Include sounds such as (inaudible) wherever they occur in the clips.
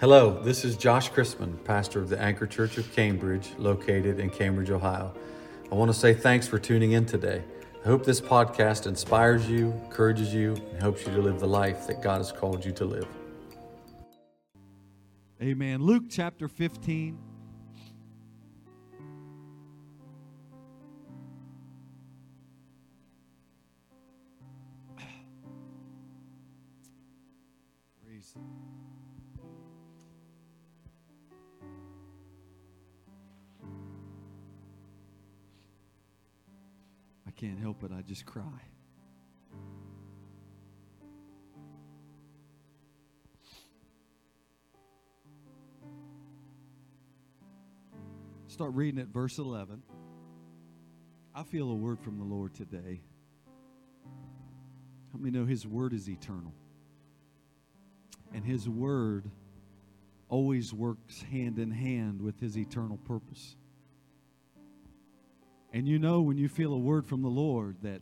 Hello, this is Josh Chrisman, pastor of the Anchor Church of Cambridge, located in Cambridge, Ohio. I want to say thanks for tuning in today. I hope this podcast inspires you, encourages you, and helps you to live the life that God has called you to live. Amen. Luke chapter 15. It. I just cry. Start reading at verse 11. I feel a word from the Lord today. Let me know His word is eternal. And His word always works hand in hand with His eternal purpose. And you know when you feel a word from the Lord that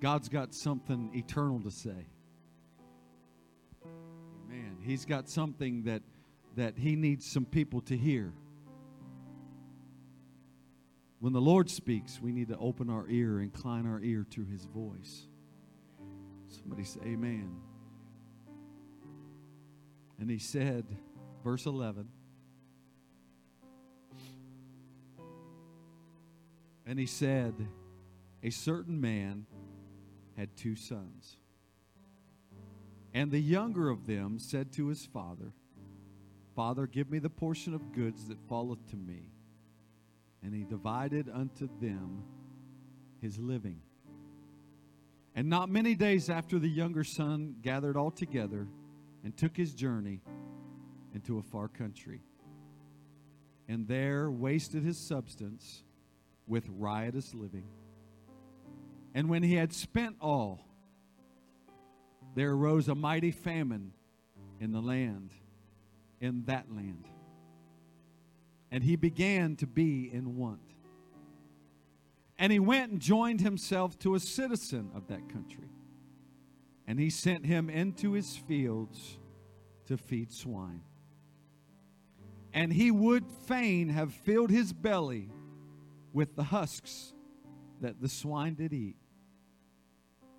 God's got something eternal to say. Amen. He's got something that that he needs some people to hear. When the Lord speaks, we need to open our ear, incline our ear to his voice. Somebody say amen. And he said, verse 11, and he said, A certain man had two sons. And the younger of them said to his father, Father, give me the portion of goods that falleth to me. And he divided unto them his living. And not many days after the younger son gathered all together and took his journey into a far country, and there wasted his substance with riotous living. And when he had spent all, there arose a mighty famine in the land, in that land. And he began to be in want. And he went and joined himself to a citizen of that country. And he sent him into his fields to feed swine. And he would fain have filled his belly with the husks that the swine did eat.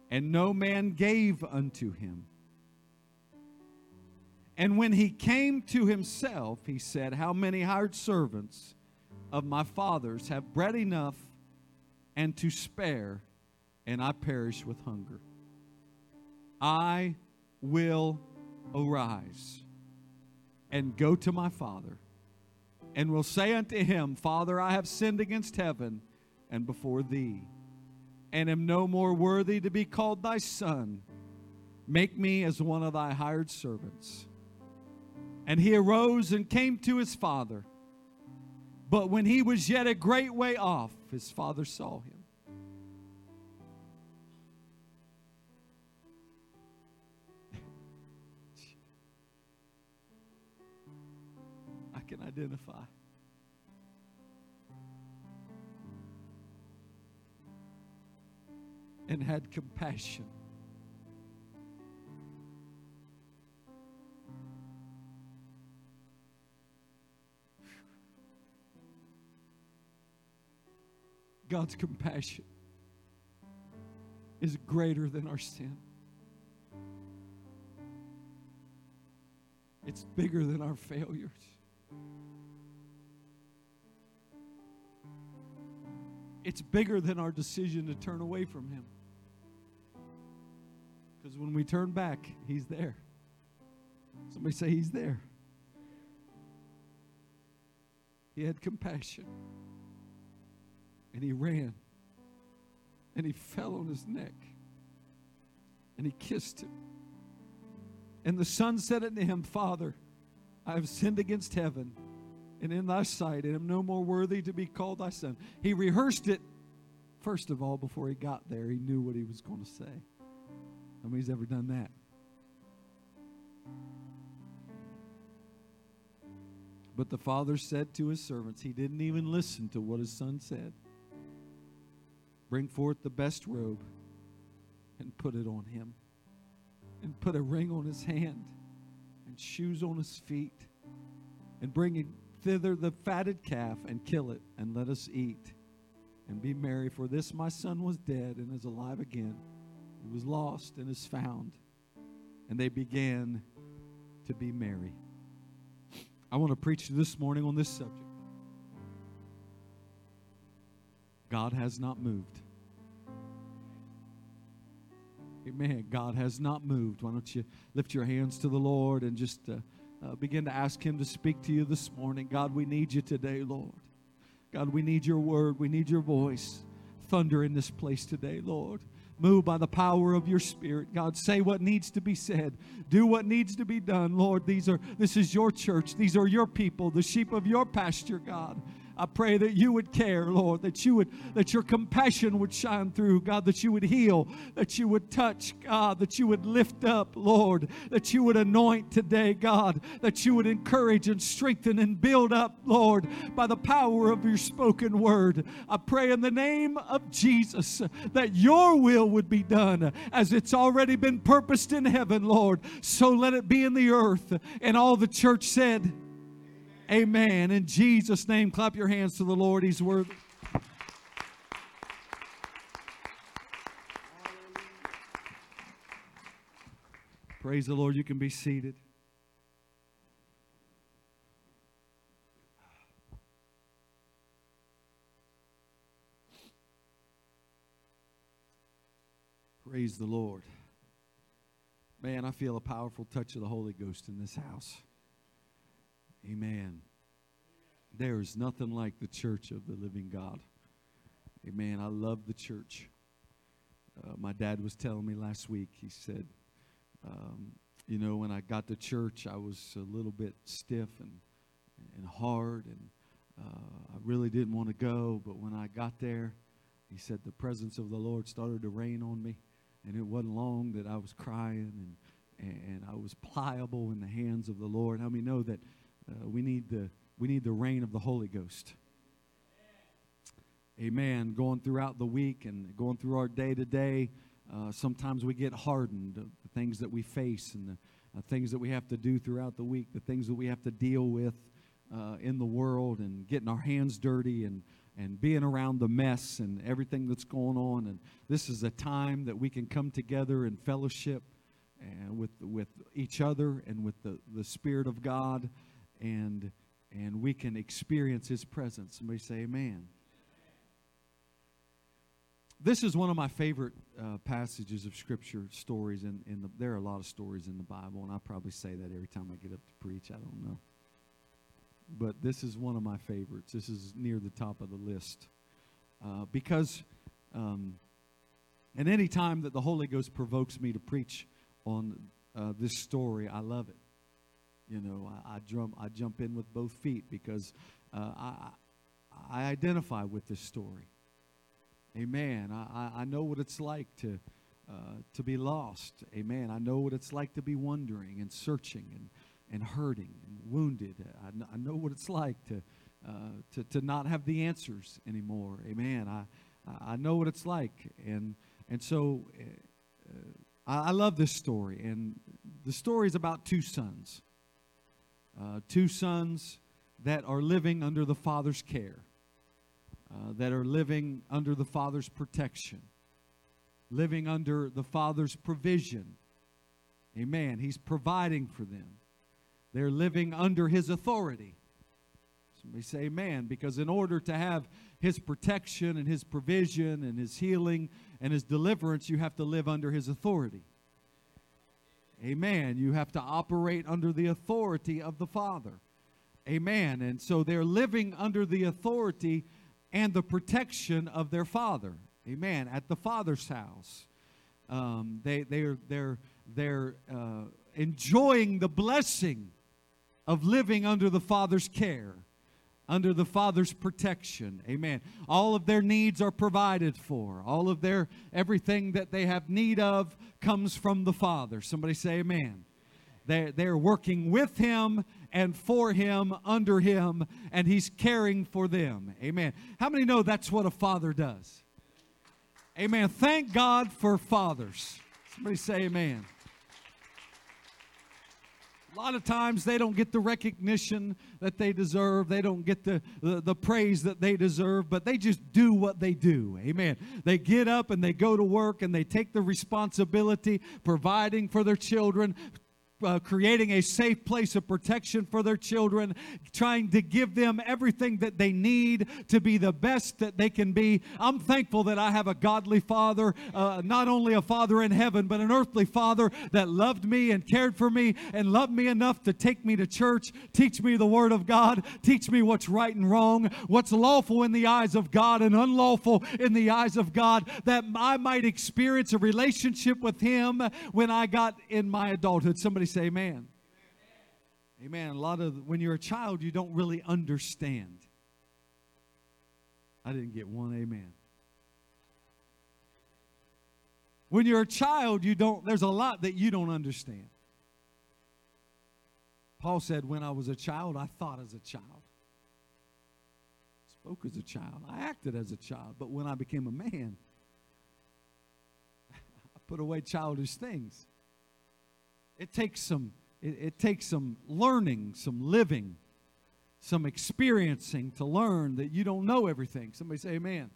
And no man gave unto him. And when he came to himself, he said, How many hired servants of my father's have bread enough and to spare, and I perish with hunger? I will arise and go to my father, and will say unto him, Father, I have sinned against heaven and before thee, and am no more worthy to be called thy son. Make me as one of thy hired servants. And he arose and came to his father. But when he was yet a great way off, his father saw him. Can identify. And had compassion. God's compassion is greater than our sin. It's bigger than our failures. It's bigger than our decision to turn away from Him. Because when we turn back, He's there. Somebody say, He's there. He had compassion. And he ran. And he fell on his neck. And he kissed him. And the son said unto him, Father, I have sinned against heaven and in thy sight, and am no more worthy to be called thy son. He rehearsed it, first of all, before he got there. He knew what he was going to say. Nobody's ever done that. But the father said to his servants, he didn't even listen to what his son said. Bring forth the best robe and put it on him, and put a ring on his hand, and shoes on his feet, and bring thither the fatted calf, and kill it, and let us eat, and be merry. For this my son was dead, and is alive again. He was lost, and is found. And they began to be merry. I want to preach this morning on this subject. God has not moved. Amen. God has not moved. Why don't you lift your hands to the Lord and just uh, uh, begin to ask Him to speak to you this morning? God, we need you today, Lord. God, we need your word. We need your voice. Thunder in this place today, Lord. Move by the power of your spirit. God, say what needs to be said. Do what needs to be done. Lord, these are this is your church. These are your people, the sheep of your pasture, God. I pray that you would care, Lord, that you would, that your compassion would shine through, God, that you would heal, that you would touch, God, that you would lift up, Lord, that you would anoint today, God, that you would encourage and strengthen and build up, Lord, by the power of your spoken word. I pray in the name of Jesus that your will would be done as it's already been purposed in heaven, Lord. So let it be in the earth. And all the church said, Amen. In Jesus' name, clap your hands to the Lord. He's worthy. Praise the Lord. You can be seated. Praise the Lord. Man, I feel a powerful touch of the Holy Ghost in this house. Amen. There is nothing like the church of the living God. Amen. I love the church. Uh, my dad was telling me last week, he said, um, you know, when I got to church, I was a little bit stiff and, and hard, and uh, I really didn't want to go. But when I got there, he said the presence of the Lord started to rain on me, and it wasn't long that I was crying and and I was pliable in the hands of the Lord. How many know that uh, we need the we need the rain of the Holy Ghost. Amen. Going throughout the week and going through our day to day, sometimes we get hardened. The things that we face and the uh, things that we have to do throughout the week, the things that we have to deal with uh, in the world, and getting our hands dirty and and being around the mess and everything that's going on. And this is a time that we can come together in fellowship and with with each other and with the the Spirit of God and and we can experience his presence. Somebody say amen. This is one of my favorite uh, passages of scripture stories, and in, in the, there are a lot of stories in the Bible, and I probably say that every time I get up to preach. I don't know, but this is one of my favorites. This is near the top of the list uh, because, um, and any time that the Holy Ghost provokes me to preach on uh, this story, I love it. You know, I, I jump I jump in with both feet because uh, I I identify with this story. Amen. I, I know what it's like to uh, to be lost. Amen. I know what it's like to be wondering and searching and, and hurting and wounded. I, I know what it's like to, uh, to to not have the answers anymore. Amen. I I know what it's like, and and so uh, I, I love this story. And the story is about two sons uh, two sons that are living under the father's care, uh, that are living under the father's protection, living under the father's provision. Amen. He's providing for them. They're living under his authority. Somebody say amen. Because in order to have his protection and his provision and his healing and his deliverance, you have to live under his authority. Amen. You have to operate under the authority of the Father. Amen. And so they're living under the authority and the protection of their Father. Amen. At the Father's house. Um, they, they're they're, they're uh, enjoying the blessing of living under the Father's care under the Father's protection. Amen. All of their needs are provided for. All of their everything that they have need of comes from the Father. Somebody say amen. They're, they're working with him and for him, under him, and he's caring for them. Amen. How many know that's what a father does? Amen. Thank God for fathers. Somebody say amen. A lot of times they don't get the recognition that they deserve. They don't get the, the, the, praise that they deserve, but they just do what they do. Amen. They get up and they go to work and they take the responsibility providing for their children, uh, creating a safe place of protection for their children, trying to give them everything that they need to be the best that they can be. I'm thankful that I have a godly father, uh, not only a father in heaven, but an earthly father that loved me and cared for me and loved me enough to take me to church, teach me the Word of God, teach me what's right and wrong, what's lawful in the eyes of God and unlawful in the eyes of God, that I might experience a relationship with Him when I got in my adulthood. Somebody say amen. Amen. A lot of when you're a child, you don't really understand. I didn't get one amen. When you're a child, you don't there's a lot that you don't understand. Paul said, When I was a child, I thought as a child. Spoke as a child. I acted as a child. But when I became a man, (laughs) I put away childish things. It takes some it, it takes some learning, some living, some experiencing to learn that you don't know everything. Somebody say amen.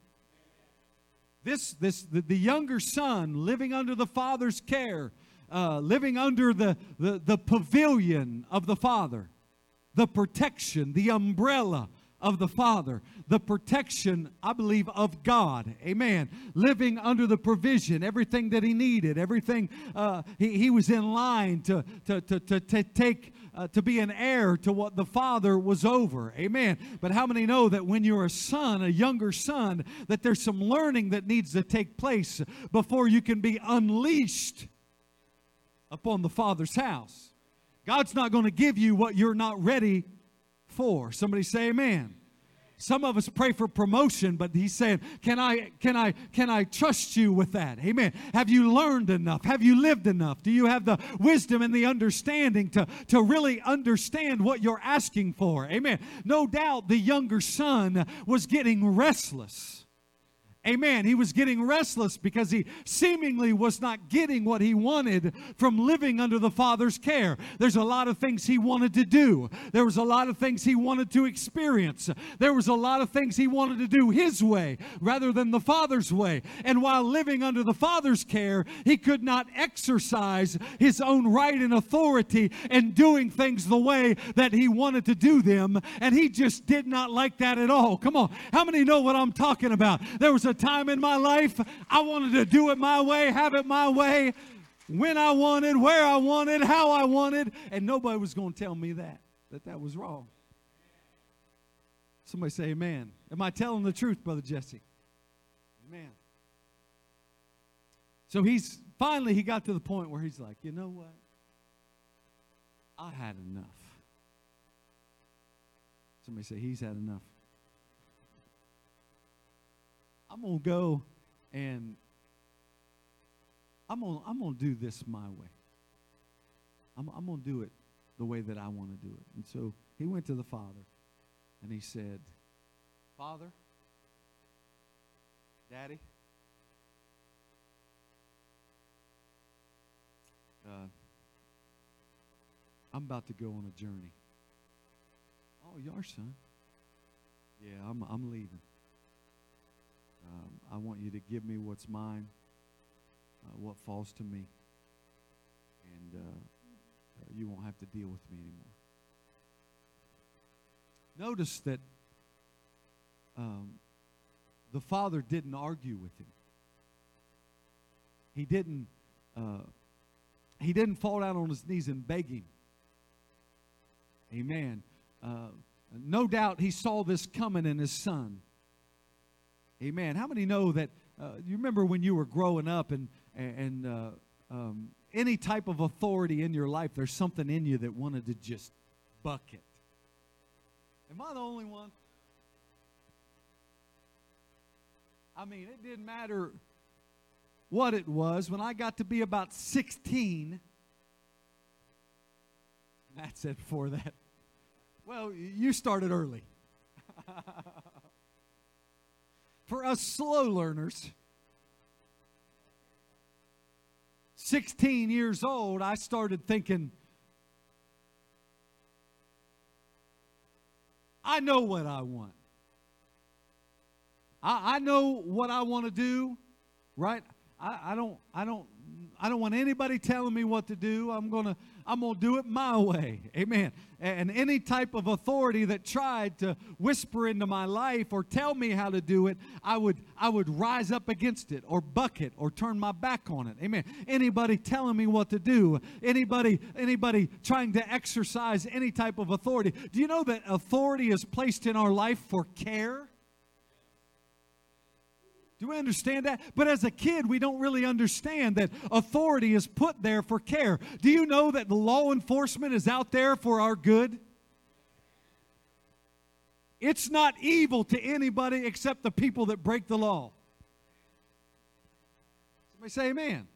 This, this, the, the younger son living under the father's care, uh, living under the, the, the pavilion of the father, the protection, the umbrella of the Father, the protection, I believe, of God. Amen. Living under the provision, everything that he needed, everything uh, he, he was in line to, to, to, to, to take. Uh, to be an heir to what the father was over. Amen. But how many know that when you're a son, a younger son, that there's some learning that needs to take place before you can be unleashed upon the father's house? God's not going to give you what you're not ready for. Somebody say amen. Some of us pray for promotion, but he's saying, "Can I can I can I trust you with that?" Amen. Have you learned enough? Have you lived enough? Do you have the wisdom and the understanding to to really understand what you're asking for? Amen. No doubt the younger son was getting restless Amen. He was getting restless because he seemingly was not getting what he wanted from living under the Father's care. There's a lot of things he wanted to do, there was a lot of things he wanted to experience, there was a lot of things he wanted to do his way rather than the Father's way. And while living under the Father's care, he could not exercise his own right and authority and doing things the way that he wanted to do them. And he just did not like that at all. Come on. How many know what I'm talking about? There was a time in my life I wanted to do it my way, have it my way, when I wanted, where I wanted, how I wanted, and nobody was going to tell me that, that that was wrong. Somebody say amen. Am I telling the truth, Brother Jesse? Amen. So he's finally he got to the point where he's like, you know what? I had enough. Somebody say he's had enough. I'm going to go and I'm going I'm gonna do this my way. I'm, I'm going to do it the way that I want to do it. And so he went to the father and he said, Father, Daddy, uh, I'm about to go on a journey. Oh, you are, son? Yeah, I'm, I'm leaving. Um, I want you to give me what's mine, uh, what falls to me, and uh, uh, you won't have to deal with me anymore. Notice that um, the father didn't argue with him. He didn't. Uh, he didn't fall down on his knees and beg him. Amen. Uh, no doubt he saw this coming in his son. Amen. How many know that? Uh, you remember when you were growing up and and uh, um, any type of authority in your life, there's something in you that wanted to just buck it. Am I the only one? I mean, it didn't matter what it was. When I got to be about 16, Matt said before that, well, you started early. (laughs) for us slow learners. 16 years old, I started thinking, I know what I want. I, I know what I want to do, right? I, I don't I don't I don't want anybody telling me what to do. I'm gonna I'm gonna do it my way. Amen. And any type of authority that tried to whisper into my life or tell me how to do it, I would I would rise up against it or buck it or turn my back on it. Amen. Anybody telling me what to do, anybody anybody trying to exercise any type of authority. Do you know that authority is placed in our life for care? Do we understand that? But as a kid, we don't really understand that authority is put there for care. Do you know that the law enforcement is out there for our good? It's not evil to anybody except the people that break the law. Somebody say amen.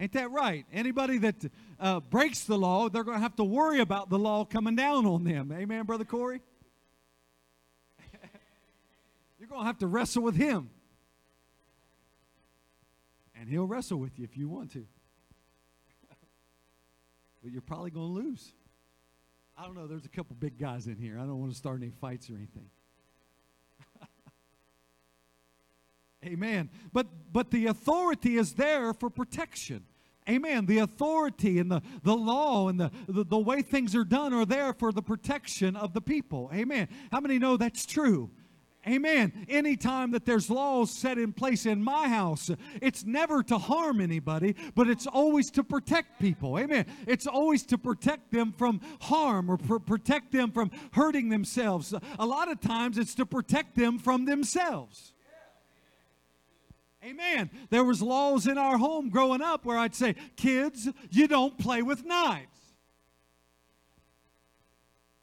Ain't that right? Anybody that uh, breaks the law, they're going to have to worry about the law coming down on them. Amen, Brother Corey? (laughs) You're going to have to wrestle with him and he'll wrestle with you if you want to. but you're probably going to lose. I don't know. There's a couple big guys in here. I don't want to start any fights or anything. (laughs) Amen. But but the authority is there for protection. Amen. The authority and the, the law and the, the, the way things are done are there for the protection of the people. Amen. How many know that's true? Amen. Anytime that there's laws set in place in my house, it's never to harm anybody, but it's always to protect people. Amen. It's always to protect them from harm or pr- protect them from hurting themselves. A lot of times it's to protect them from themselves. Amen. There was laws in our home growing up where I'd say, "Kids, you don't play with knives."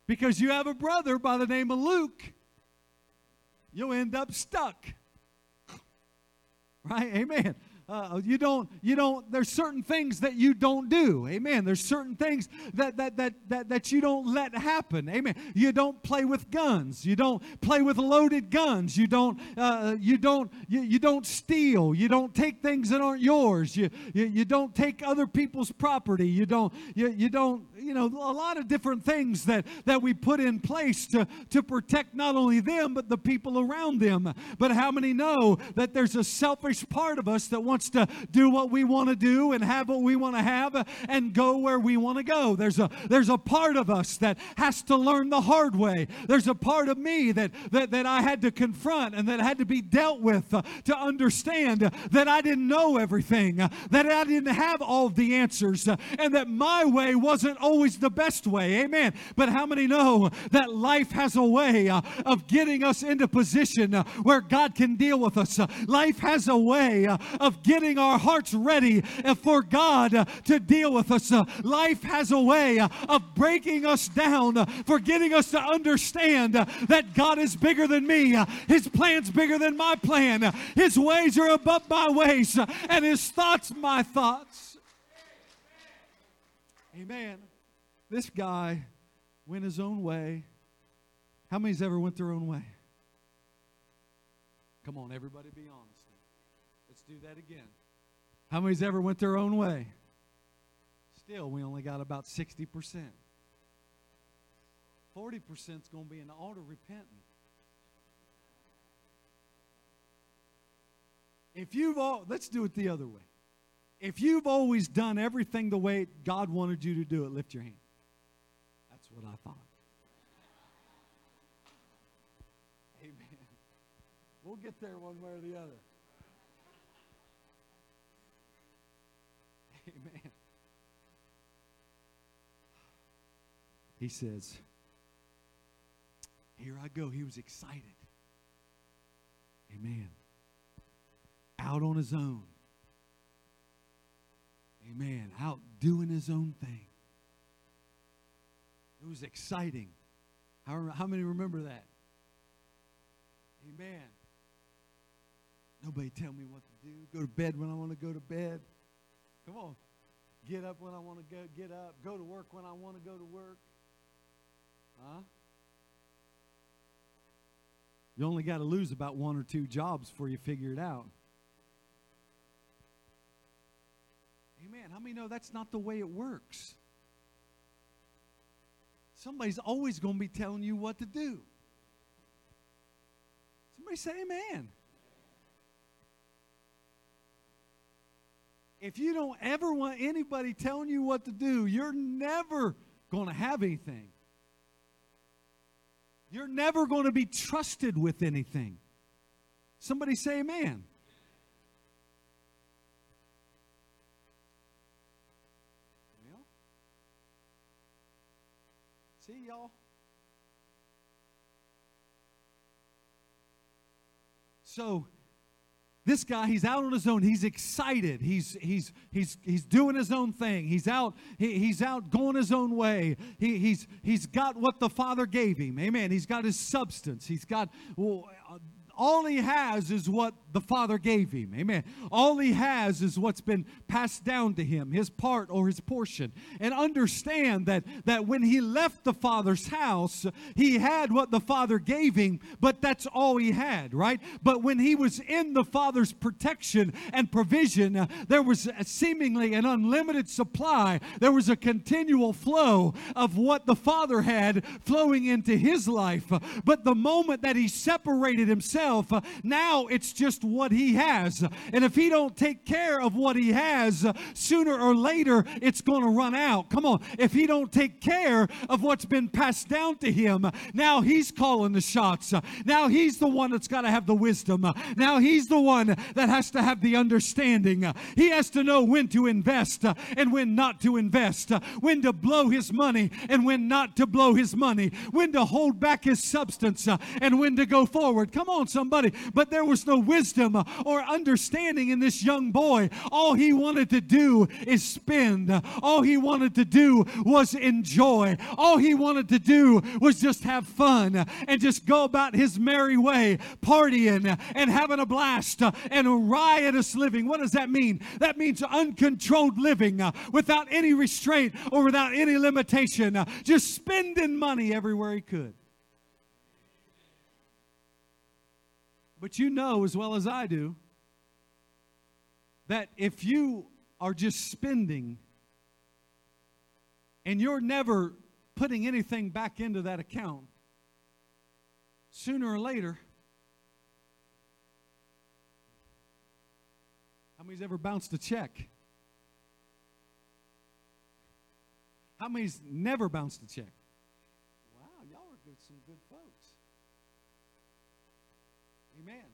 Because you have a brother by the name of Luke you'll end up stuck. Right? Amen. Uh, you don't you don't there's certain things that you don't do. Amen. There's certain things that, that that that that you don't let happen. Amen. You don't play with guns. You don't play with loaded guns. You don't uh, you don't you, you don't steal. You don't take things that aren't yours. You, you you don't take other people's property. You don't you, you don't you know a lot of different things that that we put in place to to protect not only them but the people around them. But how many know that there's a selfish part of us that wants wants to do what we want to do and have what we want to have and go where we want to go. There's a there's a part of us that has to learn the hard way. There's a part of me that that, that I had to confront and that had to be dealt with uh, to understand that I didn't know everything, uh, that I didn't have all the answers, uh, and that my way wasn't always the best way. Amen. But how many know that life has a way of getting us into position where God can deal with us? Life has a way of getting our hearts ready for God to deal with us. Life has a way of breaking us down, for getting us to understand that God is bigger than me. His plan's bigger than my plan. His ways are above my ways, and His thoughts my thoughts. Amen. This guy went his own way. How many's ever went their own way? Come on, everybody be honest do that again. How many's ever went their own way? Still, we only got about 60%. 40% is going to be an auto repentant. If you've all, let's do it the other way. If you've always done everything the way God wanted you to do it, lift your hand. That's what I thought. Amen. We'll get there one way or the other. Amen. He says, Here I go. He was excited. Amen. Out on his own. Amen. Out doing his own thing. It was exciting. How, how many remember that? Amen. Nobody tell me what to do. Go to bed when I want to go to bed. Come on. Get up when I want to go, get up. Go to work when I want to go to work. Huh? You only got to lose about one or two jobs before you figure it out. Amen. How many know that's not the way it works? Somebody's always going to be telling you what to do. Somebody say amen. If you don't ever want anybody telling you what to do, you're never going to have anything. You're never going to be trusted with anything. Somebody say amen. See y'all? So this guy he's out on his own. He's excited. He's he's he's he's doing his own thing. He's out he, he's out going his own way. He, he's he's got what the father gave him. Amen. He's got his substance. He's got well, all he has is what the Father gave him. Amen. All he has is what's been passed down to him, his part or his portion. And understand that, that when he left the Father's house, he had what the Father gave him, but that's all he had, right? But when he was in the Father's protection and provision, uh, there was seemingly an unlimited supply. There was a continual flow of what the Father had flowing into his life. But the moment that he separated himself, himself. Now it's just what he has. And if he don't take care of what he has, uh, sooner or later it's going to run out. Come on. If he don't take care of what's been passed down to him, now he's calling the shots. Now he's the one that's got to have the wisdom. Now he's the one that has to have the understanding. He has to know when to invest and when not to invest, when to blow his money and when not to blow his money, when to hold back his substance and when to go forward. Come on, somebody. But there was no wisdom or understanding in this young boy. All he wanted to do is spend. All he wanted to do was enjoy. All he wanted to do was just have fun and just go about his merry way, partying and having a blast and riotous living. What does that mean? That means uncontrolled living without any restraint or without any limitation, just spending money everywhere he could. But you know as well as I do that if you are just spending and you're never putting anything back into that account, sooner or later, how many's ever bounced a check? How many's never bounced a check? Amen.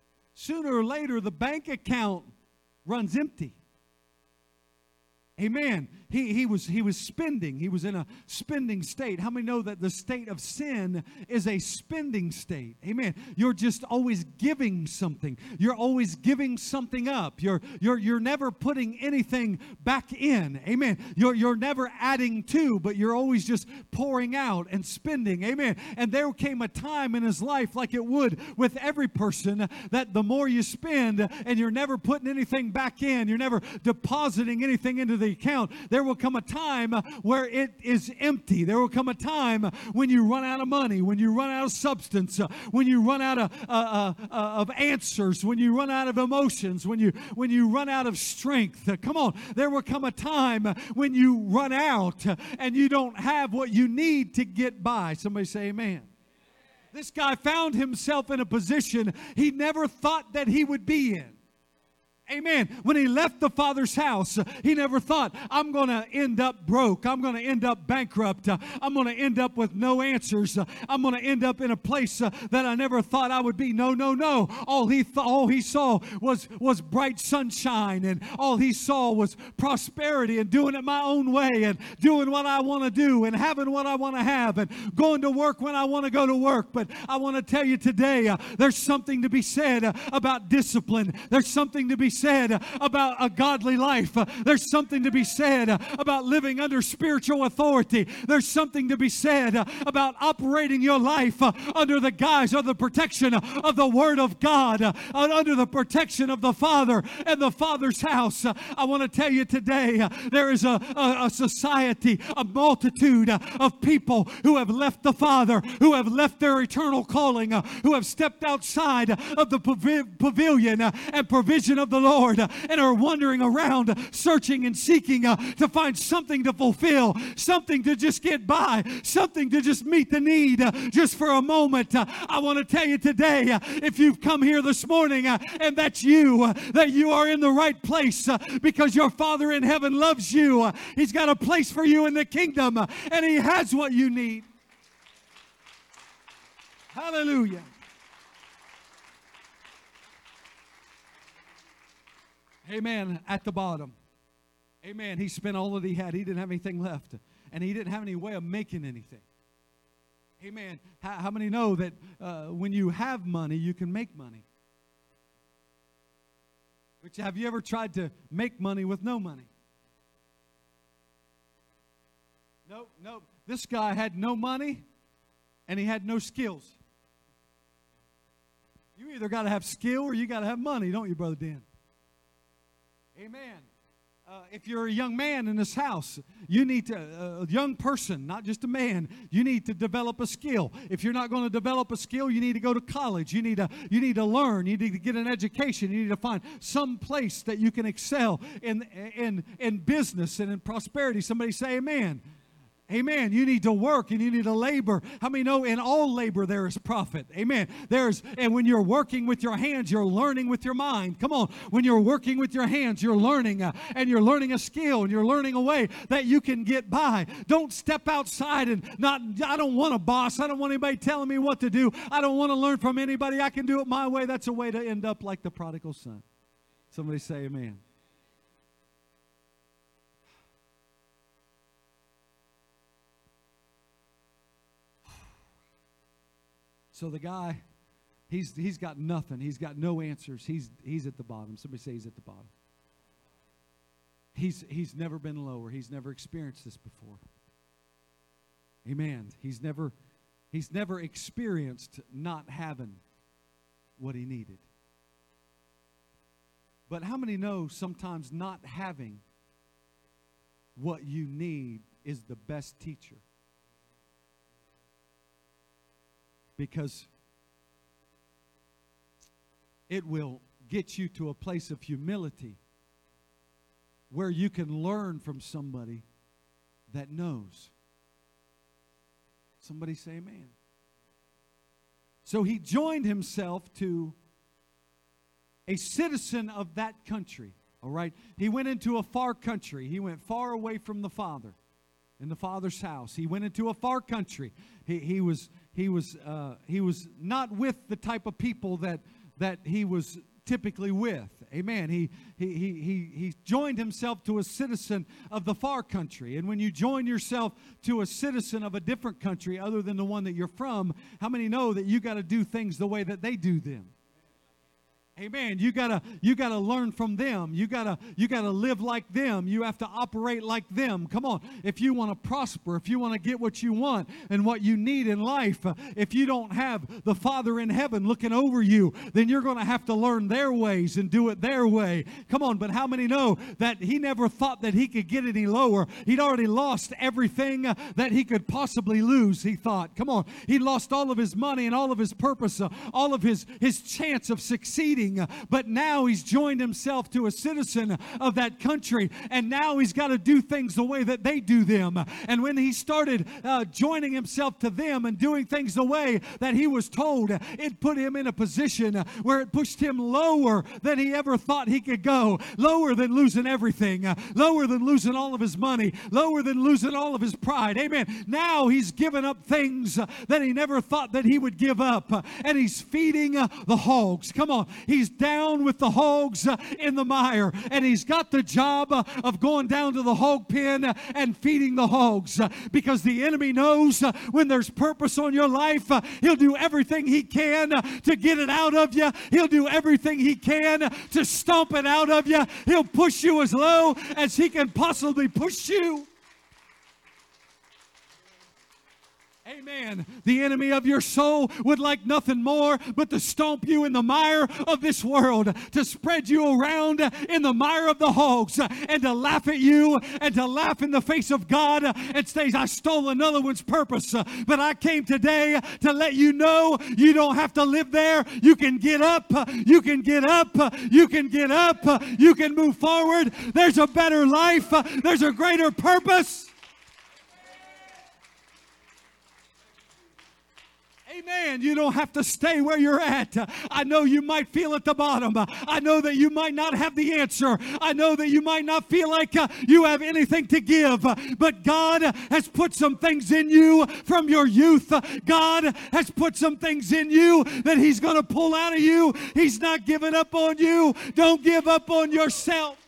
Sooner or later, the bank account runs empty. Amen. He, he, was, he was spending. He was in a spending state. How many know that the state of sin is a spending state? Amen. You're just always giving something. You're always giving something up. You're, you're, you're never putting anything back in. Amen. You're, you're never adding to, but you're always just pouring out and spending. Amen. And there came a time in his life, like it would with every person, that the more you spend and you're never putting anything back in, you're never depositing anything into the account, there will come a time where it is empty. There will come a time when you run out of money, when you run out of substance, when you run out of, uh, uh, uh, of answers, when you run out of emotions, when you, when you run out of strength. Come on, there will come a time when you run out and you don't have what you need to get by. Somebody say amen. This guy found himself in a position he never thought that he would be in. Amen. When he left the Father's house, he never thought, I'm going to end up broke. I'm going to end up bankrupt. I'm going to end up with no answers. I'm going to end up in a place uh, that I never thought I would be. No, no, no. All he, th- all he saw was, was bright sunshine, and all he saw was prosperity and doing it my own way and doing what I want to do and having what I want to have and going to work when I want to go to work. But I want to tell you today, uh, there's something to be said uh, about discipline. There's something to be said about a godly life. There's something to be said about living under spiritual authority. There's something to be said about operating your life under the guise of the protection of the Word of God, uh, under the protection of the Father and the Father's house. I want to tell you today there is a, a, a society, a multitude of people who have left the Father, who have left their eternal calling, who have stepped outside of the pavilion and provision of the Lord Lord, and are wandering around, searching and seeking uh, to find something to fulfill, something to just get by, something to just meet the need uh, just for a moment. Uh, I want to tell you today, uh, if you've come here this morning uh, and that's you, uh, that you are in the right place uh, because your Father in heaven loves you. Uh, He's got a place for you in the kingdom, uh, and He has what you need. Hallelujah. Amen. At the bottom. Amen. He spent all that he had. He didn't have anything left. And he didn't have any way of making anything. Amen. How, how many know that uh, when you have money, you can make money? Which have you ever tried to make money with no money? Nope, nope. This guy had no money and he had no skills. You either got to have skill or you got to have money, don't you, Brother Dan? Amen. Uh, if you're a young man in this house, you need to, uh, a young person, not just a man, you need to develop a skill. If you're not going to develop a skill, you need to go to college. You need to, you need to learn. You need to get an education. You need to find some place that you can excel in, in, in business and in prosperity. Somebody say amen. Amen. You need to work and you need to labor. How many know in all labor there is profit? Amen. There's and when you're working with your hands, you're learning with your mind. Come on. When you're working with your hands, you're learning uh, and you're learning a skill and you're learning a way that you can get by. Don't step outside and not I don't want a boss. I don't want anybody telling me what to do. I don't want to learn from anybody. I can do it my way. That's a way to end up like the prodigal son. Somebody say amen. So the guy, he's he's got nothing. He's got no answers. He's he's at the bottom. Somebody say he's at the bottom. He's he's never been lower. He's never experienced this before. Amen. He's never he's never experienced not having what he needed. But how many know sometimes not having what you need is the best teacher? Because it will get you to a place of humility where you can learn from somebody that knows. Somebody say amen. So he joined himself to a citizen of that country. All right? He went into a far country. He went far away from the Father in the Father's house. He went into a far country. He, he was he was uh, he was not with the type of people that that he was typically with. Amen. He, he, he, he, he joined himself to a citizen of the far country. And when you join yourself to a citizen of a different country other than the one that you're from, how many know that you got to do things the way that they do them? Amen. You gotta you gotta learn from them. You gotta you gotta live like them. You have to operate like them. Come on. If you want to prosper, if you want to get what you want and what you need in life, uh, if you don't have the Father in heaven looking over you, then you're to have to learn their ways and do it their way. Come on. But how many know that he never thought that he could get any lower? He'd already lost everything uh, that he could possibly lose. He thought. Come on. He lost all of his money and all of his purpose, uh, all of his his chance of succeeding but now he's joined himself to a citizen of that country, and now he's got to do things the way that they do them. And when he started uh, joining himself to them and doing things the way that he was told, it put him in a position where it pushed him lower than he ever thought he could go, lower than losing everything, lower than losing all of his money, lower than losing all of his pride. Amen. Now he's given up things that he never thought that he would give up, and he's feeding the hogs. Come on, he's down with the hogs uh, in the mire, and he's got the job uh, of going down to the hog pen uh, and feeding the hogs because the enemy knows when there's purpose on your life, he'll do everything he can to get it out of you. He'll do everything he can to stomp it out of you. He'll push you as low as he can possibly push you. Amen. The enemy of your soul would like nothing more but to stomp you in the mire of this world, to spread you around in the mire of the hogs, and to laugh at you and to laugh in the face of God and say, I stole another one's purpose. But I came today to let you know you don't have to live there. You can get up, you can get up, you can get up, you can move forward. There's a better life, there's a greater purpose. Amen. You don't have to stay where you're at. I know you might feel at the bottom. I know that you might not have the answer. I know that you might not feel like uh, you have anything to give. But God has put some things in you from your youth. God has put some things in you that He's going to pull out of you. He's not giving up on you. Don't give up on yourself.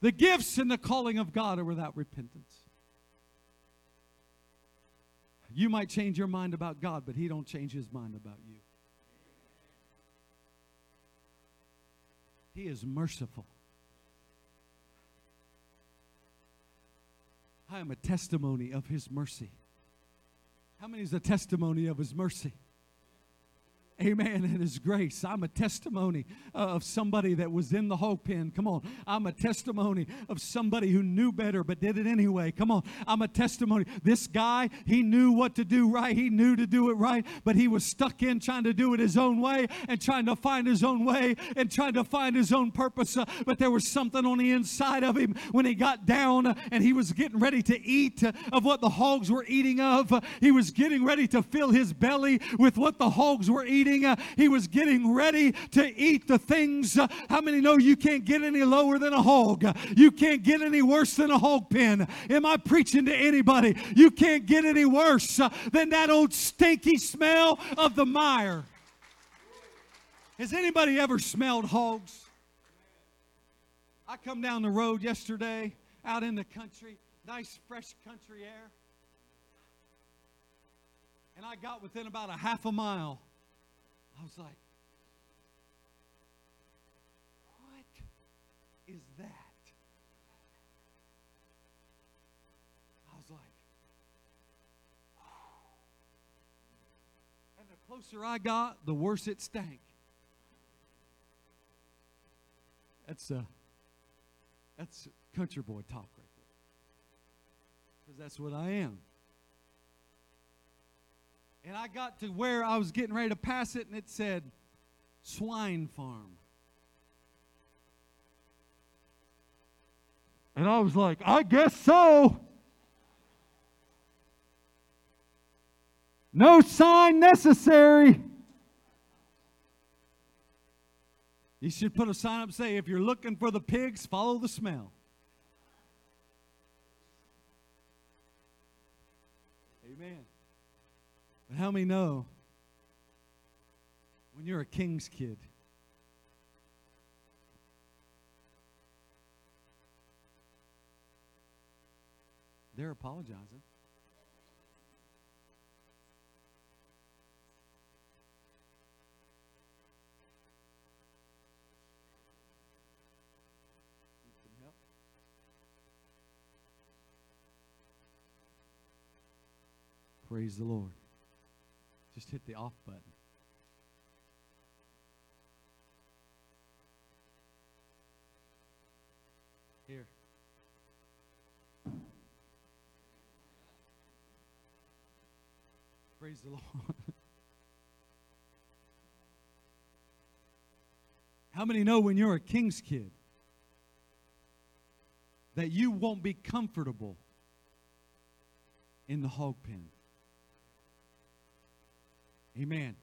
The gifts and the calling of God are without repentance. You might change your mind about God, but he don't change his mind about you. He is merciful. I am a testimony of his mercy. How many is a testimony of his mercy? Amen. And His grace. I'm a testimony of somebody that was in the hog pen. Come on. I'm a testimony of somebody who knew better but did it anyway. Come on. I'm a testimony. This guy, he knew what to do right. He knew to do it right, but he was stuck in trying to do it his own way and trying to find his own way and trying to find his own purpose. Uh, but there was something on the inside of him when he got down uh, and he was getting ready to eat uh, of what the hogs were eating of. He was getting ready to fill his belly with what the hogs were eating eating. Uh, he was getting ready to eat the things. Uh, how many know you can't get any lower than a hog? You can't get any worse than a hog pen. Am I preaching to anybody? You can't get any worse uh, than that old stinky smell of the mire. Has anybody ever smelled hogs? I come down the road yesterday out in the country, nice fresh country air. And I got within about a half a mile I was like, what is that? I was like, and the closer I got, the worse it stank. That's uh, that's country boy talk right there. Because that's what I am. And I got to where I was getting ready to pass it, and it said, swine farm. And I was like, I guess so. No sign necessary. You should put a sign up say, if you're looking for the pigs, follow the smell. Amen. But how many know when you're a king's kid? They're apologizing. Praise the Lord. Just hit the off button. Here. Praise the (laughs) Lord. How many know when you're a king's kid that you won't be comfortable in the hog pen? Amen.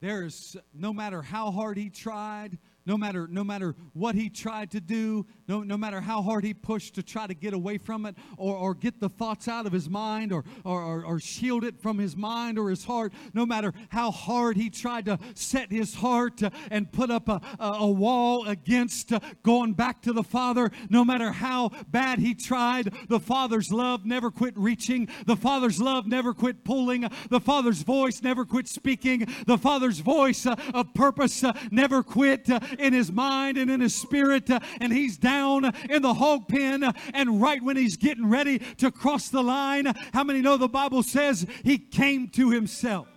There is no matter how hard he tried, no matter no matter what he tried to do no, no matter how hard he pushed to try to get away from it or, or get the thoughts out of his mind or, or, or, or shield it from his mind or his heart no matter how hard he tried to set his heart and put up a, a, wall against going back to the father no matter how bad he tried the father's love never quit reaching the father's love never quit pulling the father's voice never quit speaking the father's voice of purpose never quit in his mind and in his spirit, uh, and he's down in the hog pen. And right when he's getting ready to cross the line, how many know the Bible says he came to himself?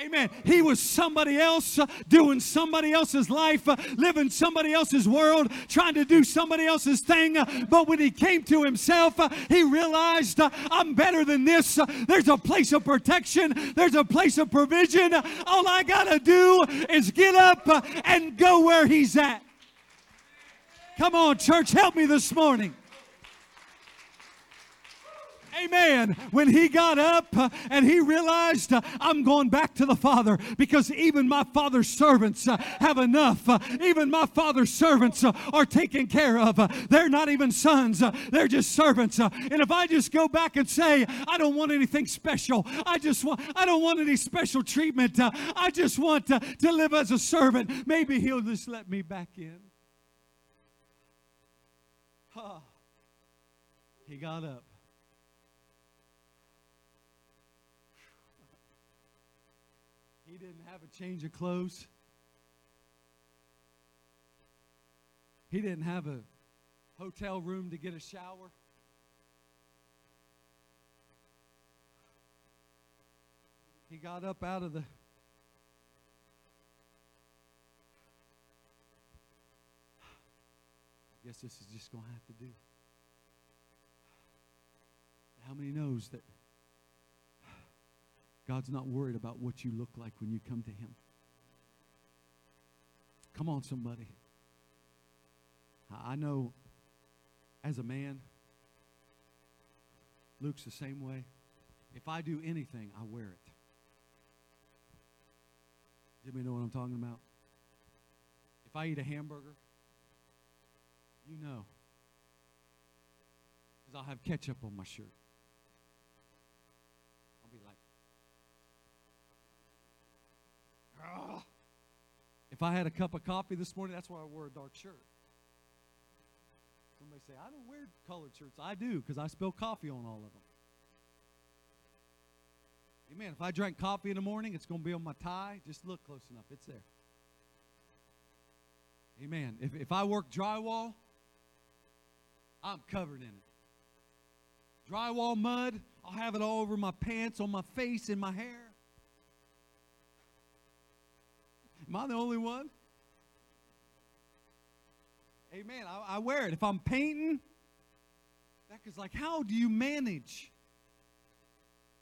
Amen. He was somebody else, uh, doing somebody else's life, uh, living somebody else's world, trying to do somebody else's thing. Uh, but when he came to himself, he realized, I'm better than this. There's a place of protection, there's a place of provision. All I got to do is get up and go where he's at. Come on, church, help me this morning. Amen. When he got up uh, and he realized, uh, I'm going back to the Father because even my Father's servants uh, have enough. Even my Father's servants are taken care of. They're not even sons, they're just servants. And if I just go back and say, I don't want anything special, I just want, I don't want any special treatment, I just want uh, to live as a servant, maybe he'll just let me back in. Ah. He got up. Didn't have a change of clothes. He didn't have a hotel room to get a shower. He got up out of the I guess this is just going to have to do. How many knows that God's not worried about what you look like when you come to Him? Come on, somebody. I know as a man, Luke's the same way. If I do anything, I wear it. Jimmy know what I'm talking about? If I eat a hamburger, you know. Because I'll have ketchup on my shirt. I'll be like, If I had a cup of coffee this morning, that's why I wore a dark shirt. Somebody say, I don't wear colored shirts. I do, because I spill coffee on all of them. Amen. If I drank coffee in the morning, it's going to be on my tie. Just look close enough. It's there. Amen. If, if I work drywall, I'm covered in it. Drywall mud, I'll have it all over my pants, on my face, in my hair. Am I the only one? Amen. I, I wear it. If I'm painting, is like, how do you manage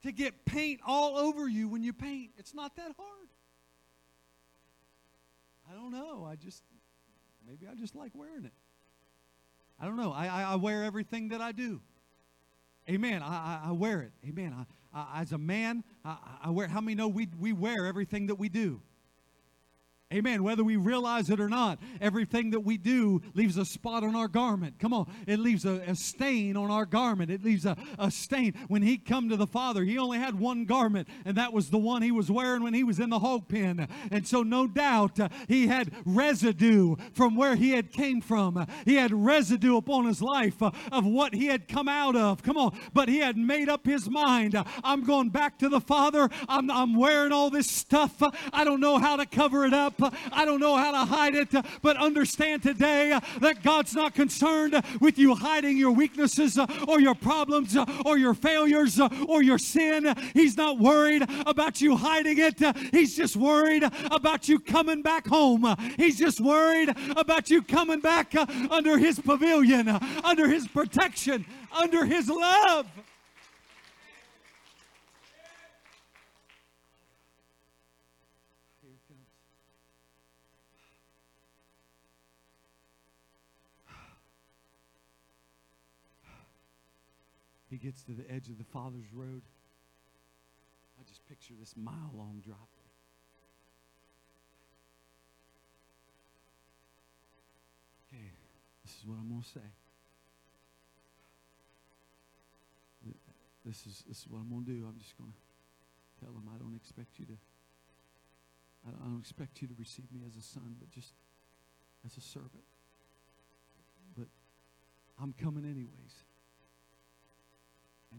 to get paint all over you when you paint? It's not that hard. I don't know. I just, maybe I just like wearing it. I don't know. I, I, I wear everything that I do. Amen. I, I, I wear it. Amen. I, I, as a man, I, I wear. How many know we, we wear everything that we do? Amen. Whether we realize it or not, everything that we do leaves a spot on our garment. Come on. It leaves a, a stain on our garment. It leaves a, a stain. When he come to the Father, he only had one garment, and that was the one he was wearing when he was in the hog pen. And so no doubt uh, he had residue from where he had came from. He had residue upon his life uh, of what he had come out of. Come on. But he had made up his mind. I'm going back to the Father. I'm, I'm wearing all this stuff. I don't know how to cover it up. Uh, I don't know how to hide it. But understand today that God's not concerned with you hiding your weaknesses or your problems or your failures or your sin. He's not worried about you hiding it. He's just worried about you coming back home. He's just worried about you coming back under His pavilion, under His protection, under His love. He gets to the edge of the Father's road. I just picture this mile long driveway. Okay, this is what I'm going to say. This is, this is what I'm going to do. I'm just going to tell him I don't expect you to. I don't expect you to receive me as a son, but just as a servant. But I'm coming anyways.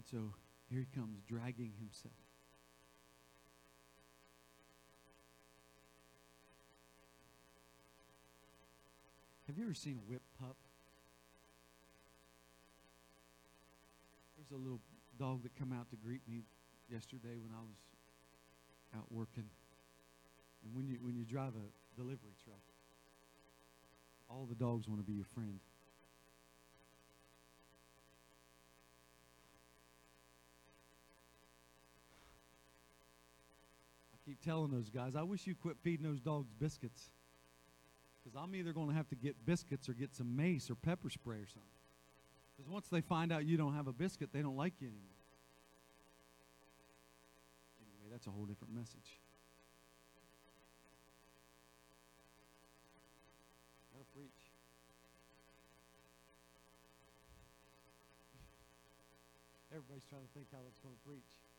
And so here he comes, dragging himself. Have you ever seen a whip pup? There's a little dog that come out to greet me yesterday when I was out working. And when you when you drive a delivery truck, all the dogs want to be your friend. Keep telling those guys, I wish you quit feeding those dogs biscuits. Because I'm either going to have to get biscuits or get some mace or pepper spray or something. Because once they find out you don't have a biscuit, they don't like you anymore. Anyway, that's a whole different message. Gotta preach. Everybody's trying to think how it's going to preach.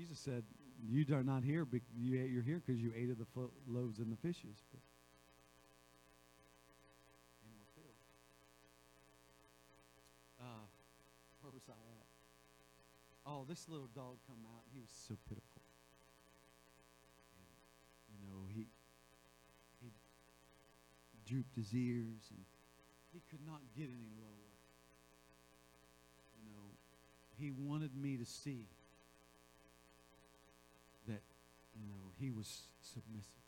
Jesus said, "You are not here. You you're here because you ate of the loaves and the fishes." But. Uh, where was I at? Oh, this little dog come out. He was so pitiful. And, you know, he he drooped his ears and he could not get any lower. You know, he wanted me to see you know, he was submissive.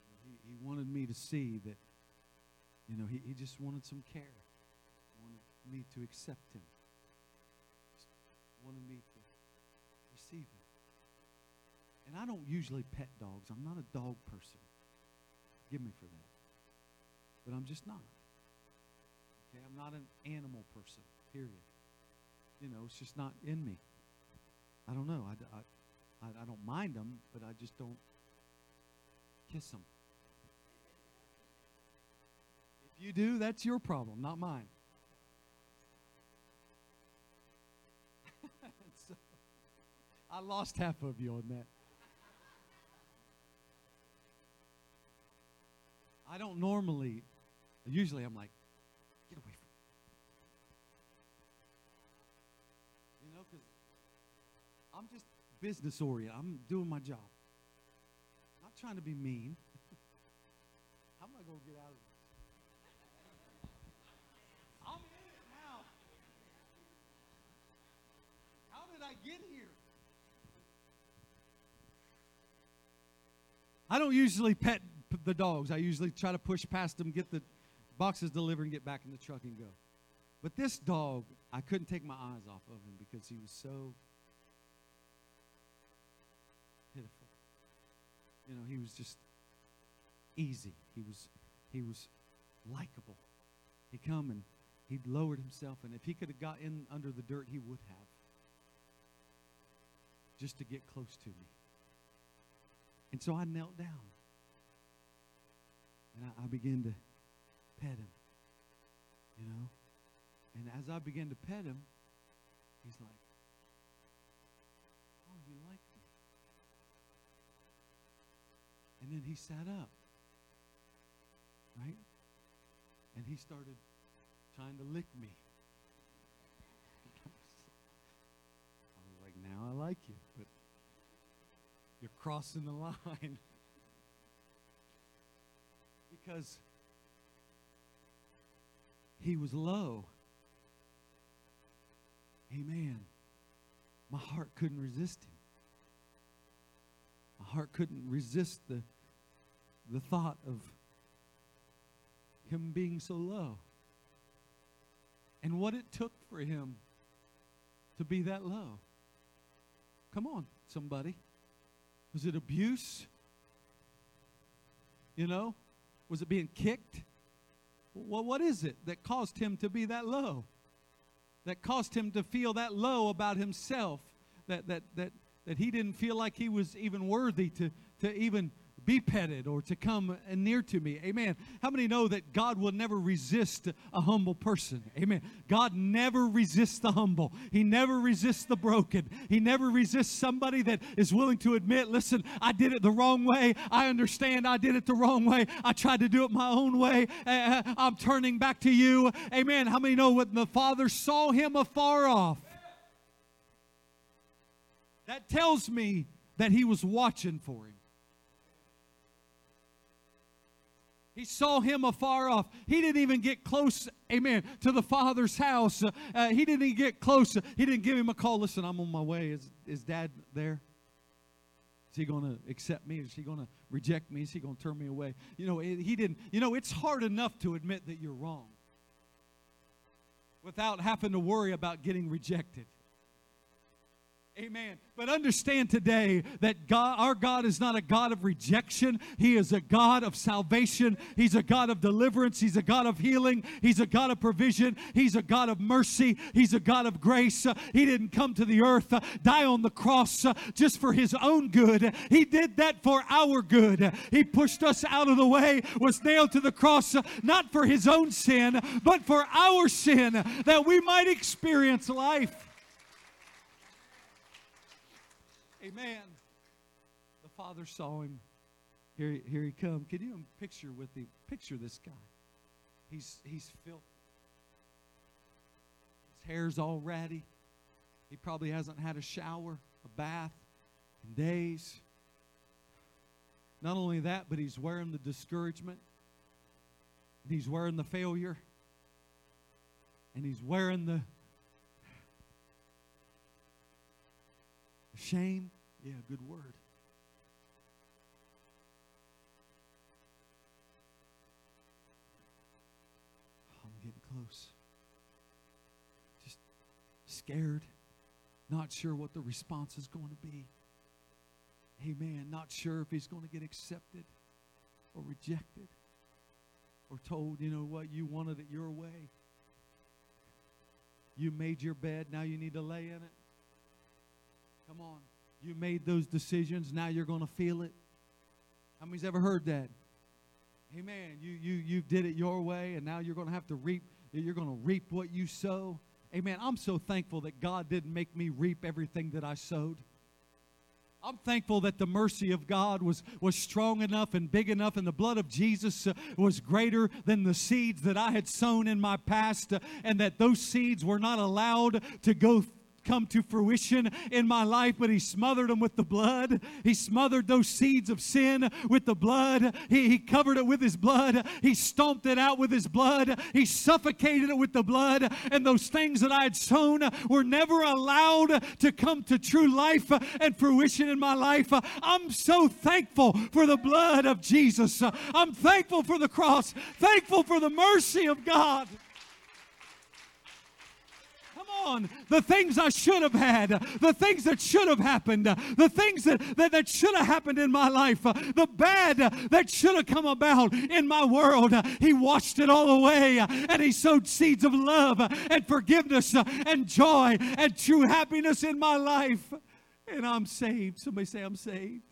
You know, he, he wanted me to see that, you know, he, he just wanted some care. He Wanted me to accept him. Just wanted me to receive him. And I don't usually pet dogs. I'm not a dog person. Give me for that. But I'm just not. Okay, I'm not an animal person, period. You know, it's just not in me. I don't know. I, I, I, I don't mind them, but I just don't kiss them. If you do, that's your problem, not mine. (laughs) so, I lost half of you on that. I don't normally, usually I'm like, get away from me. You know, because I'm just business oriented. I'm doing my job. Not trying to be mean. How am I going to get out of this? I'm in it now. How did I get here? I don't usually pet the dogs. I usually try to push past them, get the boxes delivered, and get back in the truck and go. But this dog, I couldn't take my eyes off of him because he was so pitiful. You know, he was just easy. He was he was likable. He'd come and he'd lowered himself, and if he could have got in under the dirt, he would have. Just to get close to me. And so I knelt down. And I, I began to pet him. You know? And as I began to pet him, he's like, Oh, you like me. And then he sat up. Right? And he started trying to lick me. I was like, now I like you, but you're crossing the line. (laughs) because he was low. Amen. My heart couldn't resist him. My heart couldn't resist the, the thought of him being so low. And what it took for him to be that low. Come on, somebody. Was it abuse? You know? Was it being kicked? Well, what is it that caused him to be that low? That caused him to feel that low about himself? That, that, that, that he didn't feel like he was even worthy to, to even be petted or to come near to me. Amen. How many know that God will never resist a humble person? Amen. God never resists the humble. He never resists the broken. He never resists somebody that is willing to admit, listen, I did it the wrong way. I understand I did it the wrong way. I tried to do it my own way. Uh, I'm turning back to you. Amen. How many know when the Father saw him afar off? That tells me that he was watching for him. He saw him afar off. He didn't even get close, amen, to the Father's house. Uh, he didn't even get close. He didn't give him a call. Listen, I'm on my way. Is, is dad there? Is he going to accept me? Is he going to reject me? Is he going to turn me away? You know, he didn't. You know, it's hard enough to admit that you're wrong without having to worry about getting rejected. Amen. But understand today that God, our God is not a God of rejection. He is a God of salvation. He's a God of deliverance. He's a God of healing. He's a God of provision. He's a God of mercy. He's a God of grace. He didn't come to the earth, uh, die on the cross uh, just for his own good. He did that for our good. He pushed us out of the way, was nailed to the cross, uh, not for his own sin, but for our sin, that we might experience life. Amen. The father saw him. Here, here he come. Can you picture with the picture this guy? He's he's filthy. His hair's all ratty. He probably hasn't had a shower, a bath in days. Not only that, but he's wearing the discouragement. He's wearing the failure. And he's wearing the shame. Yeah, good word. Oh, I'm getting close. Just scared, not sure what the response is going to be. Amen. Not sure if he's going to get accepted or rejected or told, you know what, you wanted it your way. You made your bed, now you need to lay in it. Come on. You made those decisions, now you're going to feel it. How many's ever heard that? Hey Amen. You you you did it your way, and now you're going to have to reap. You're going to reap what you sow. Amen. I'm so thankful that God didn't make me reap everything that I sowed. I'm thankful that the mercy of God was, was strong enough and big enough, and the blood of Jesus uh, was greater than the seeds that I had sown in my past, uh, and that those seeds were not allowed to go come to fruition in my life, but He smothered them with the blood. He smothered those seeds of sin with the blood. He, he covered it with His blood. He stomped it out with His blood. He suffocated it with the blood. And those things that I had sown were never allowed to come to true life and fruition in my life. I'm so thankful for the blood of Jesus. I'm thankful for the cross, thankful for the mercy of God on the things I should have had, the things that should have happened, the things that, that, that should have happened in my life, the bad that should have come about in my world. He washed it all away and He sowed seeds of love and forgiveness and joy and true happiness in my life. And I'm saved. Somebody say, I'm saved.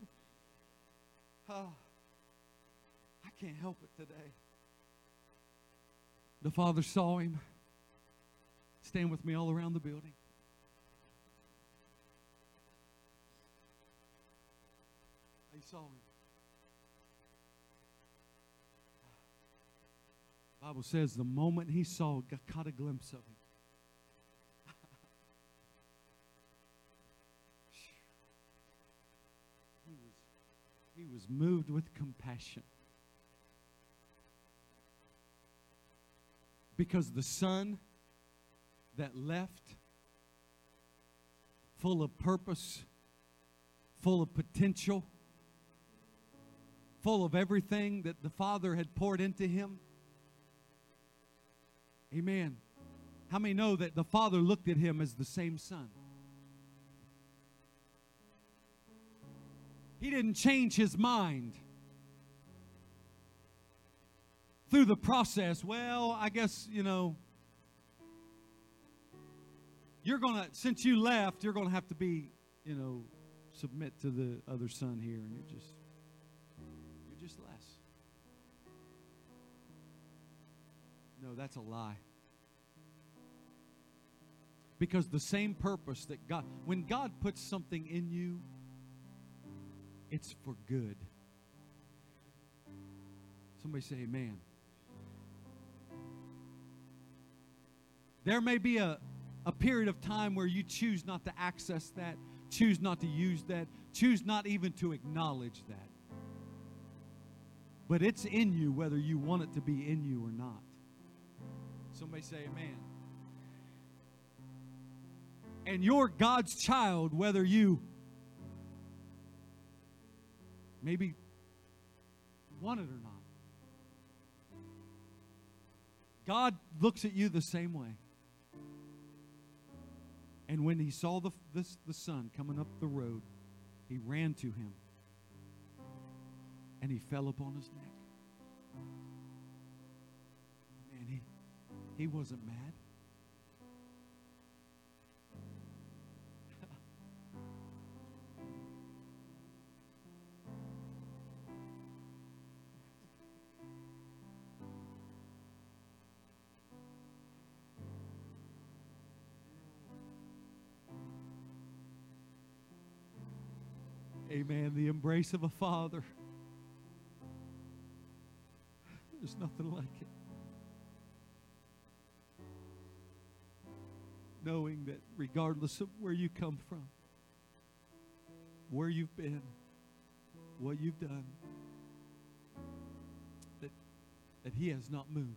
Oh, I can't help it today. The Father saw him. Stand with me all around the building. I saw him. The Bible says the moment he saw, got caught a glimpse of him. (laughs) he was, he was moved with compassion. Because the Son that left full of purpose, full of potential, full of everything that the Father had poured into him. Amen. How many know that the Father looked at him as the same Son? He didn't change his mind through the process. Well, I guess, you know, you're going to, since you left, you're going to have to be, you know, submit to the other son here, and you're just, you're just less. No, that's a lie. Because the same purpose that God, when God puts something in you, it's for good. Somebody say amen. There may be a, a period of time where you choose not to access that, choose not to use that, choose not even to acknowledge that. But it's in you whether you want it to be in you or not. Somebody say amen. And you're God's child whether you maybe want it or not. God looks at you the same way. And when he saw the, this, the son coming up the road, he ran to him and he fell upon his neck. Man, he, he wasn't mad. Amen. The embrace of a father. There's nothing like it. Knowing that regardless of where you come from, where you've been, what you've done, that, that He has not moved.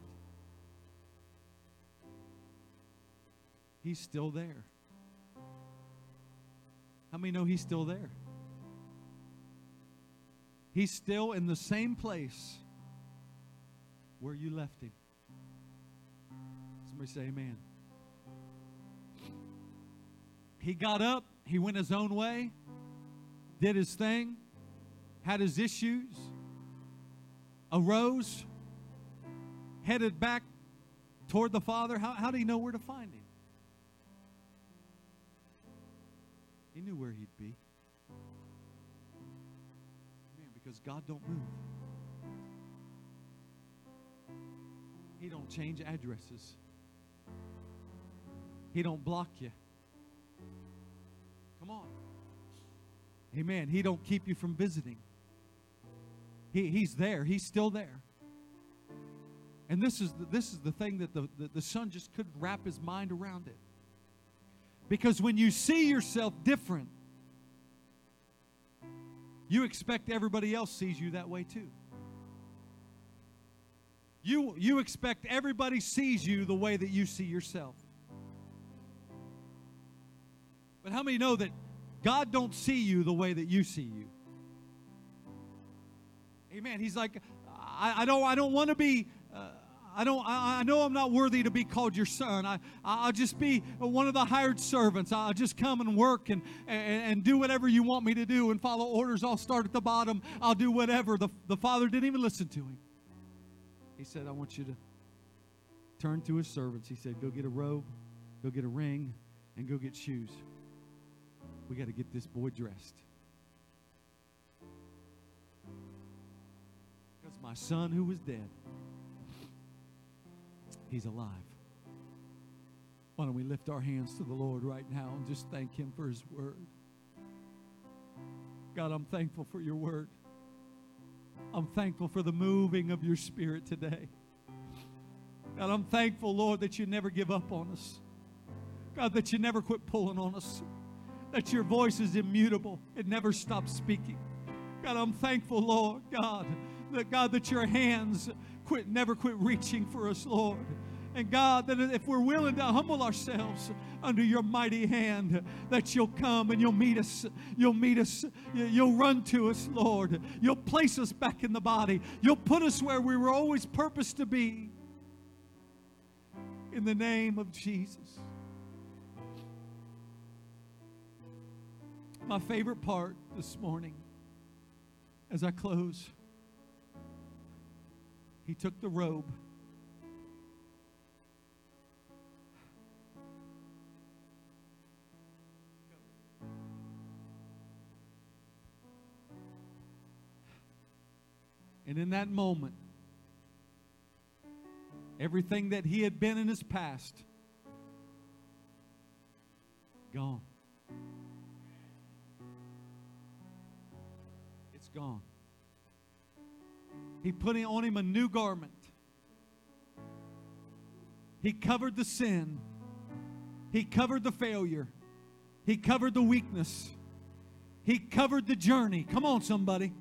He's still there. How many know He's still there? He's still in the same place where you left him. Somebody say amen. He got up, he went his own way, did his thing, had his issues, arose, headed back toward the Father. How, how did he know where to find him? He knew where he'd be. God don't move. He don't change addresses. He don't block you. Come on. Amen. He don't keep you from visiting. He, he's there. He's still there. And this is the, this is the thing that the, the, the son just couldn't wrap his mind around it. Because when you see yourself different, you expect everybody else sees you that way too. You, you expect everybody sees you the way that you see yourself. But how many know that God don't see you the way that you see you? Amen. He's like, I, I don't, I don't want to be. I don't. I, I, know I'm not worthy to be called your son. I, I'll just be one of the hired servants. I'll just come and work and, and, and do whatever you want me to do and follow orders. I'll start at the bottom. I'll do whatever. The, the father didn't even listen to him. He said, I want you to turn to his servants. He said, Go get a robe, go get a ring, and go get shoes. We got to get this boy dressed. Because my son who was dead, he's alive. Why don't we lift our hands to the Lord right now and just thank him for his word? God, I'm thankful for your word. I'm thankful for the moving of your spirit today. God, I'm thankful, Lord, that you never give up on us. God, that you never quit pulling on us. That your voice is immutable. It never stops speaking. God, I'm thankful, Lord, God, that God, that your hands quit, never quit reaching for us, Lord. And God, that if we're willing to humble ourselves under your mighty hand, that you'll come and you'll meet us. You'll meet us. You'll run to us, Lord. You'll place us back in the body. You'll put us where we were always purposed to be. In the name of Jesus. My favorite part this morning, as I close, he took the robe. And in that moment, everything that he had been in his past, gone. It's gone. He put on him a new garment. He covered the sin. He covered the failure. He covered the weakness. He covered the journey. Come on, somebody.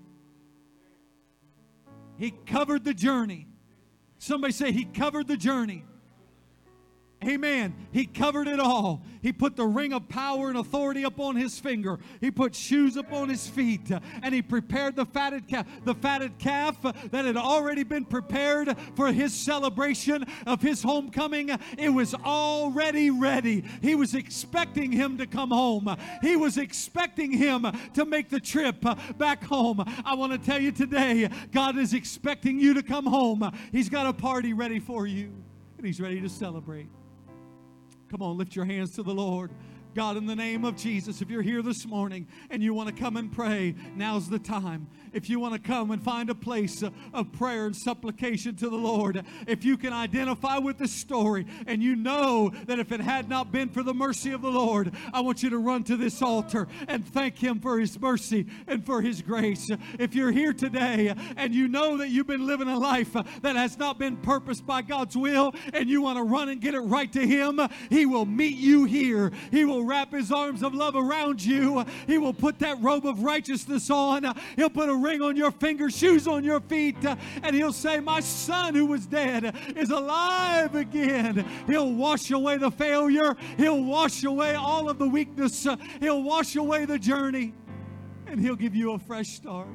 He covered the journey. Somebody say, He covered the journey. Amen. He covered it all. He put the ring of power and authority upon his finger. He put shoes upon his feet, uh, and he prepared the fatted calf, the fatted calf uh, that had already been prepared for his celebration of his homecoming. It was already ready. He was expecting him to come home. He was expecting him to make the trip uh, back home. I want to tell you today, God is expecting you to come home. He's got a party ready for you, and he's ready to celebrate. Come on, lift your hands to the Lord. God, in the name of Jesus, if you're here this morning and you want to come and pray, now's the time if you want to come and find a place uh, of prayer and supplication to the Lord, if you can identify with the story and you know that if it had not been for the mercy of the Lord, I want you to run to this altar and thank Him for His mercy and for His grace. If you're here today and you know that you've been living a life that has not been purposed by God's will and you want to run and get it right to Him, He will meet you here. He will wrap His arms of love around you. He will put that robe of righteousness on. He'll put a ring on your finger, shoes on your feet, uh, and He'll say, My son who was dead is alive again. He'll wash away the failure, He'll wash away all of the weakness, uh, He'll wash away the journey, and He'll give you a fresh start.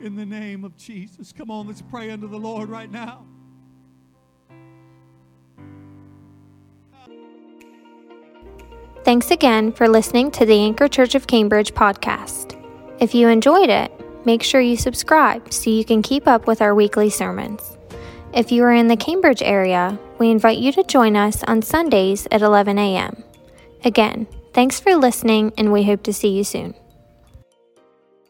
In the name of Jesus. Come on, let's pray unto the Lord right now. Thanks again for listening to the Anchor Church of Cambridge podcast. If you enjoyed it, make sure you subscribe so you can keep up with our weekly sermons. If you are in the Cambridge area, we invite you to join us on Sundays at 11 a.m. Again, thanks for listening, and we hope to see you soon.